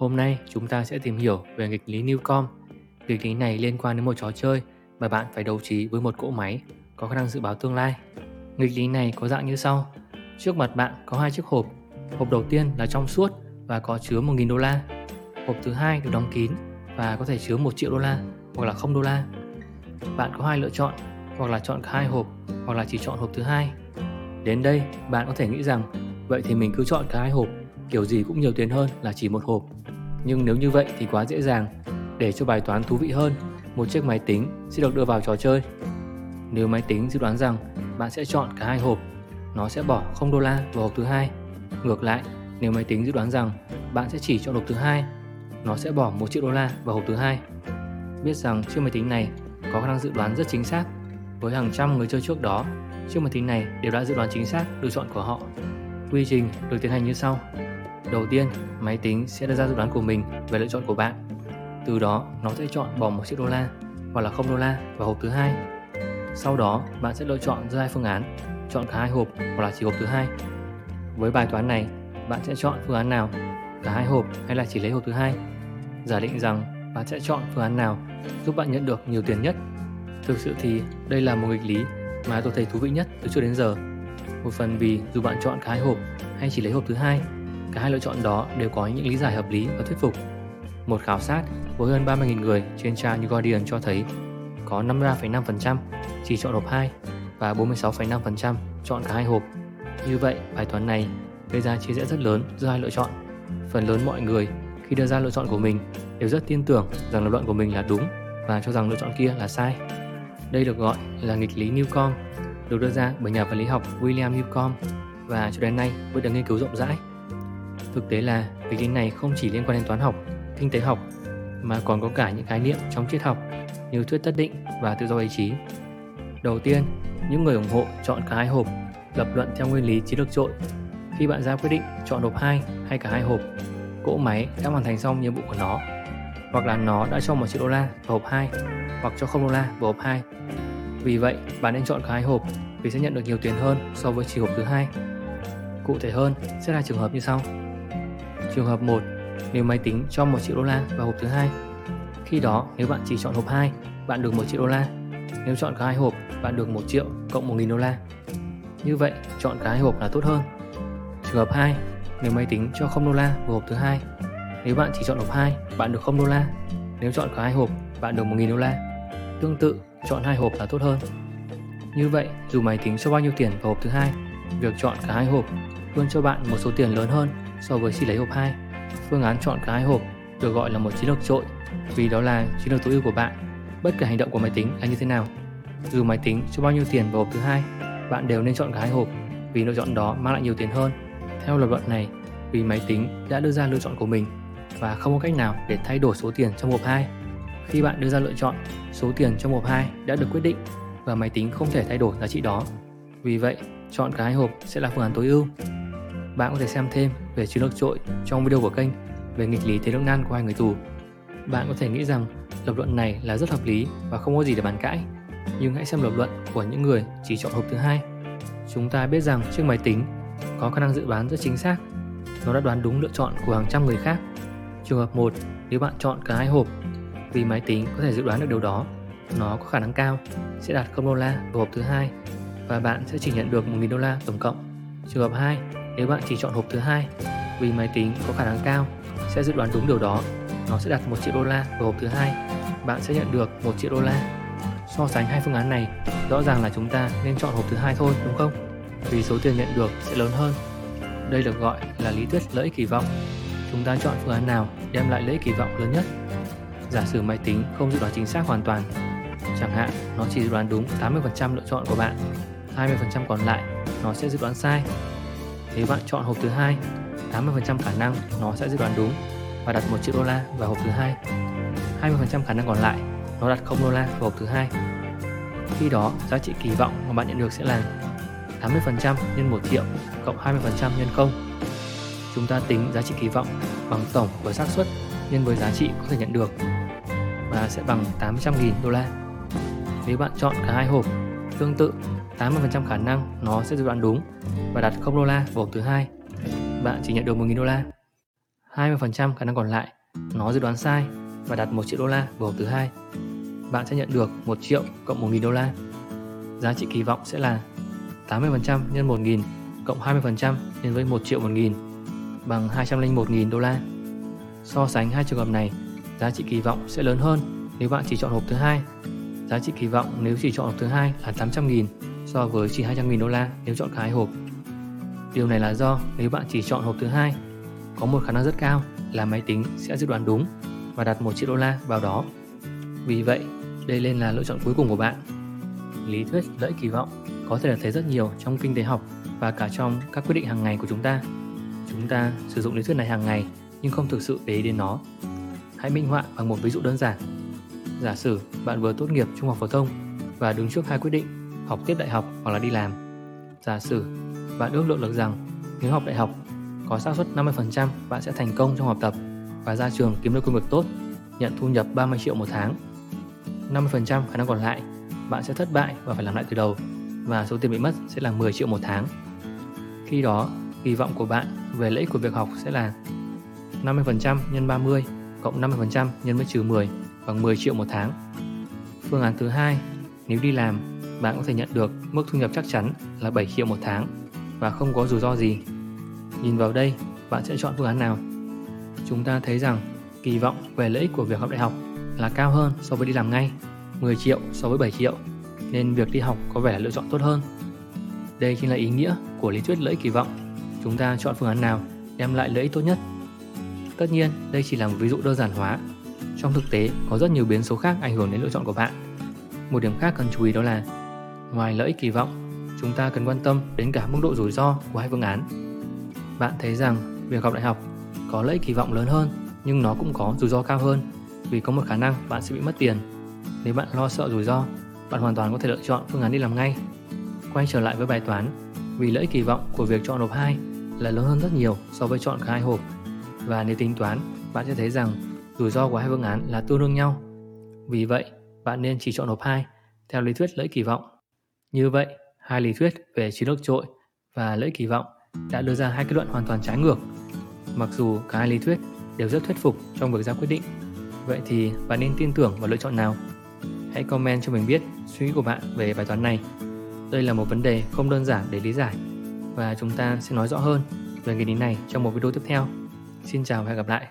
Hôm nay chúng ta sẽ tìm hiểu về nghịch lý Newcom. Nghịch lý này liên quan đến một trò chơi mà bạn phải đấu trí với một cỗ máy có khả năng dự báo tương lai. Nghịch lý này có dạng như sau. Trước mặt bạn có hai chiếc hộp. Hộp đầu tiên là trong suốt và có chứa 1.000 đô la. Hộp thứ hai được đóng kín và có thể chứa 1 triệu đô la hoặc là 0 đô la. Bạn có hai lựa chọn, hoặc là chọn cả hai hộp hoặc là chỉ chọn hộp thứ hai. Đến đây, bạn có thể nghĩ rằng vậy thì mình cứ chọn cả hai hộp, kiểu gì cũng nhiều tiền hơn là chỉ một hộp. Nhưng nếu như vậy thì quá dễ dàng. Để cho bài toán thú vị hơn, một chiếc máy tính sẽ được đưa vào trò chơi. Nếu máy tính dự đoán rằng bạn sẽ chọn cả hai hộp, nó sẽ bỏ 0 đô la vào hộp thứ hai. Ngược lại, nếu máy tính dự đoán rằng bạn sẽ chỉ chọn hộp thứ hai, nó sẽ bỏ 1 triệu đô la vào hộp thứ hai. Biết rằng chiếc máy tính này có khả năng dự đoán rất chính xác. Với hàng trăm người chơi trước đó, chiếc máy tính này đều đã dự đoán chính xác lựa chọn của họ. Quy trình được tiến hành như sau. Đầu tiên, máy tính sẽ đưa ra dự đoán của mình về lựa chọn của bạn. Từ đó, nó sẽ chọn bỏ một triệu đô la hoặc là không đô la vào hộp thứ hai. Sau đó, bạn sẽ lựa chọn giữa hai phương án, chọn cả hai hộp hoặc là chỉ hộp thứ hai. Với bài toán này, bạn sẽ chọn phương án nào, cả hai hộp hay là chỉ lấy hộp thứ hai? Giả định rằng bạn sẽ chọn phương án nào giúp bạn nhận được nhiều tiền nhất. Thực sự thì đây là một nghịch lý mà tôi thấy thú vị nhất từ trước đến giờ. Một phần vì dù bạn chọn cả hai hộp hay chỉ lấy hộp thứ hai, cả hai lựa chọn đó đều có những lý giải hợp lý và thuyết phục. Một khảo sát với hơn 30.000 người trên trang New Guardian cho thấy có 53,5% chỉ chọn hộp 2 và 46,5% chọn cả hai hộp. Như vậy, bài toán này gây ra chia rẽ rất lớn giữa hai lựa chọn. Phần lớn mọi người khi đưa ra lựa chọn của mình đều rất tin tưởng rằng lập luận của mình là đúng và cho rằng lựa chọn kia là sai. Đây được gọi là nghịch lý Newcomb, được đưa ra bởi nhà vật lý học William Newcomb và cho đến nay vẫn được nghiên cứu rộng rãi. Thực tế là nghịch lý này không chỉ liên quan đến toán học, kinh tế học mà còn có cả những khái niệm trong triết học như thuyết tất định và tự do ý chí. Đầu tiên, những người ủng hộ chọn cả hai hộp lập luận theo nguyên lý chiến lược trội. Khi bạn ra quyết định chọn hộp 2 hay cả hai hộp, cỗ máy đã hoàn thành xong nhiệm vụ của nó hoặc là nó đã cho một triệu đô la vào hộp 2 hoặc cho không đô la vào hộp 2. Vì vậy, bạn nên chọn cả hai hộp vì sẽ nhận được nhiều tiền hơn so với chỉ hộp thứ hai. Cụ thể hơn sẽ là trường hợp như sau. Trường hợp 1, nếu máy tính cho 1 triệu đô la vào hộp thứ hai. Khi đó, nếu bạn chỉ chọn hộp 2, bạn được 1 triệu đô la. Nếu chọn cả hai hộp, bạn được 1 triệu cộng 1.000 đô la. Như vậy, chọn cả hai hộp là tốt hơn. Trường hợp 2, nếu máy tính cho 0 đô la vào hộp thứ hai, nếu bạn chỉ chọn hộp 2, bạn được 0 đô la. Nếu chọn cả hai hộp, bạn được 1.000 đô la. Tương tự, chọn hai hộp là tốt hơn. Như vậy, dù máy tính cho bao nhiêu tiền vào hộp thứ hai, việc chọn cả hai hộp luôn cho bạn một số tiền lớn hơn so với chỉ lấy hộp 2. Phương án chọn cả hai hộp được gọi là một chiến lược trội vì đó là chiến lược tối ưu của bạn. Bất kể hành động của máy tính là như thế nào, dù máy tính cho bao nhiêu tiền vào hộp thứ hai, bạn đều nên chọn cả hai hộp vì lựa chọn đó mang lại nhiều tiền hơn. Theo lập luận này, vì máy tính đã đưa ra lựa chọn của mình và không có cách nào để thay đổi số tiền trong hộp 2. Khi bạn đưa ra lựa chọn, số tiền trong hộp 2 đã được quyết định và máy tính không thể thay đổi giá trị đó. Vì vậy, chọn cả hai hộp sẽ là phương án tối ưu. Bạn có thể xem thêm về chiến lược trội trong video của kênh về nghịch lý thế lương nan của hai người tù. Bạn có thể nghĩ rằng lập luận này là rất hợp lý và không có gì để bàn cãi. Nhưng hãy xem lập luận của những người chỉ chọn hộp thứ hai. Chúng ta biết rằng chiếc máy tính có khả năng dự đoán rất chính xác. Nó đã đoán đúng lựa chọn của hàng trăm người khác Trường hợp 1, nếu bạn chọn cả hai hộp, vì máy tính có thể dự đoán được điều đó, nó có khả năng cao sẽ đạt 0 đô la vào hộp thứ hai và bạn sẽ chỉ nhận được 1.000 đô la tổng cộng. Trường hợp 2, nếu bạn chỉ chọn hộp thứ hai, vì máy tính có khả năng cao sẽ dự đoán đúng điều đó, nó sẽ đạt 1 triệu đô la vào hộp thứ hai, bạn sẽ nhận được 1 triệu đô la. So sánh hai phương án này, rõ ràng là chúng ta nên chọn hộp thứ hai thôi đúng không? Vì số tiền nhận được sẽ lớn hơn. Đây được gọi là lý thuyết lợi ích kỳ vọng chúng ta chọn phương án nào đem lại lợi ích kỳ vọng lớn nhất. Giả sử máy tính không dự đoán chính xác hoàn toàn, chẳng hạn nó chỉ dự đoán đúng 80% lựa chọn của bạn, 20% còn lại nó sẽ dự đoán sai. Nếu bạn chọn hộp thứ hai, 80% khả năng nó sẽ dự đoán đúng và đặt 1 triệu đô la vào hộp thứ hai. 20% khả năng còn lại nó đặt 0 đô la vào hộp thứ hai. Khi đó, giá trị kỳ vọng mà bạn nhận được sẽ là 80% nhân 1 triệu cộng 20% nhân 0 chúng ta tính giá trị kỳ vọng bằng tổng của xác suất nhân với giá trị có thể nhận được và sẽ bằng 800.000 đô la. Nếu bạn chọn cả hai hộp, tương tự 80% khả năng nó sẽ dự đoán đúng và đặt 0 đô la vào thứ hai, bạn chỉ nhận được 1.000 đô la. 20% khả năng còn lại nó dự đoán sai và đặt 1 triệu đô la vào thứ hai. Bạn sẽ nhận được 1 triệu cộng 1.000 đô la. Giá trị kỳ vọng sẽ là 80% nhân 1.000 cộng 20% nhân với 1 triệu 1.000 bằng 201.000 đô la. So sánh hai trường hợp này, giá trị kỳ vọng sẽ lớn hơn nếu bạn chỉ chọn hộp thứ hai. Giá trị kỳ vọng nếu chỉ chọn hộp thứ hai là 800.000 so với chỉ 200.000 đô la nếu chọn cả hai hộp. Điều này là do nếu bạn chỉ chọn hộp thứ hai, có một khả năng rất cao là máy tính sẽ dự đoán đúng và đặt 1 triệu đô la vào đó. Vì vậy, đây nên là lựa chọn cuối cùng của bạn. Lý thuyết lợi kỳ vọng có thể là thấy rất nhiều trong kinh tế học và cả trong các quyết định hàng ngày của chúng ta. Chúng ta sử dụng lý thuyết này hàng ngày nhưng không thực sự để ý đến nó. Hãy minh họa bằng một ví dụ đơn giản. Giả sử bạn vừa tốt nghiệp trung học phổ thông và đứng trước hai quyết định học tiếp đại học hoặc là đi làm. Giả sử bạn ước lượng được rằng nếu học đại học có xác suất 50% bạn sẽ thành công trong học tập và ra trường kiếm được công việc tốt, nhận thu nhập 30 triệu một tháng. 50% khả năng còn lại bạn sẽ thất bại và phải làm lại từ đầu và số tiền bị mất sẽ là 10 triệu một tháng. Khi đó, kỳ vọng của bạn về lợi ích của việc học sẽ là 50% nhân 30 cộng 50% nhân với trừ 10 bằng 10 triệu một tháng. Phương án thứ hai, nếu đi làm, bạn có thể nhận được mức thu nhập chắc chắn là 7 triệu một tháng và không có rủi ro gì. Nhìn vào đây, bạn sẽ chọn phương án nào? Chúng ta thấy rằng kỳ vọng về lợi ích của việc học đại học là cao hơn so với đi làm ngay, 10 triệu so với 7 triệu, nên việc đi học có vẻ là lựa chọn tốt hơn. Đây chính là ý nghĩa của lý thuyết lợi ích kỳ vọng. Chúng ta chọn phương án nào đem lại lợi ích tốt nhất. Tất nhiên, đây chỉ là một ví dụ đơn giản hóa. Trong thực tế, có rất nhiều biến số khác ảnh hưởng đến lựa chọn của bạn. Một điểm khác cần chú ý đó là ngoài lợi ích kỳ vọng, chúng ta cần quan tâm đến cả mức độ rủi ro của hai phương án. Bạn thấy rằng việc học đại học có lợi ích kỳ vọng lớn hơn nhưng nó cũng có rủi ro cao hơn vì có một khả năng bạn sẽ bị mất tiền. Nếu bạn lo sợ rủi ro, bạn hoàn toàn có thể lựa chọn phương án đi làm ngay. Quay trở lại với bài toán, vì lợi ích kỳ vọng của việc chọn hộp 2 là lớn hơn rất nhiều so với chọn cả hai hộp. Và nếu tính toán, bạn sẽ thấy rằng rủi ro của hai phương án là tương đương nhau. Vì vậy, bạn nên chỉ chọn hộp 2 theo lý thuyết lợi ích kỳ vọng. Như vậy, hai lý thuyết về chiến lược trội và lợi kỳ vọng đã đưa ra hai kết luận hoàn toàn trái ngược. Mặc dù cả hai lý thuyết đều rất thuyết phục trong việc ra quyết định. Vậy thì bạn nên tin tưởng vào lựa chọn nào? Hãy comment cho mình biết suy nghĩ của bạn về bài toán này. Đây là một vấn đề không đơn giản để lý giải và chúng ta sẽ nói rõ hơn về nghịch lý này trong một video tiếp theo. Xin chào và hẹn gặp lại.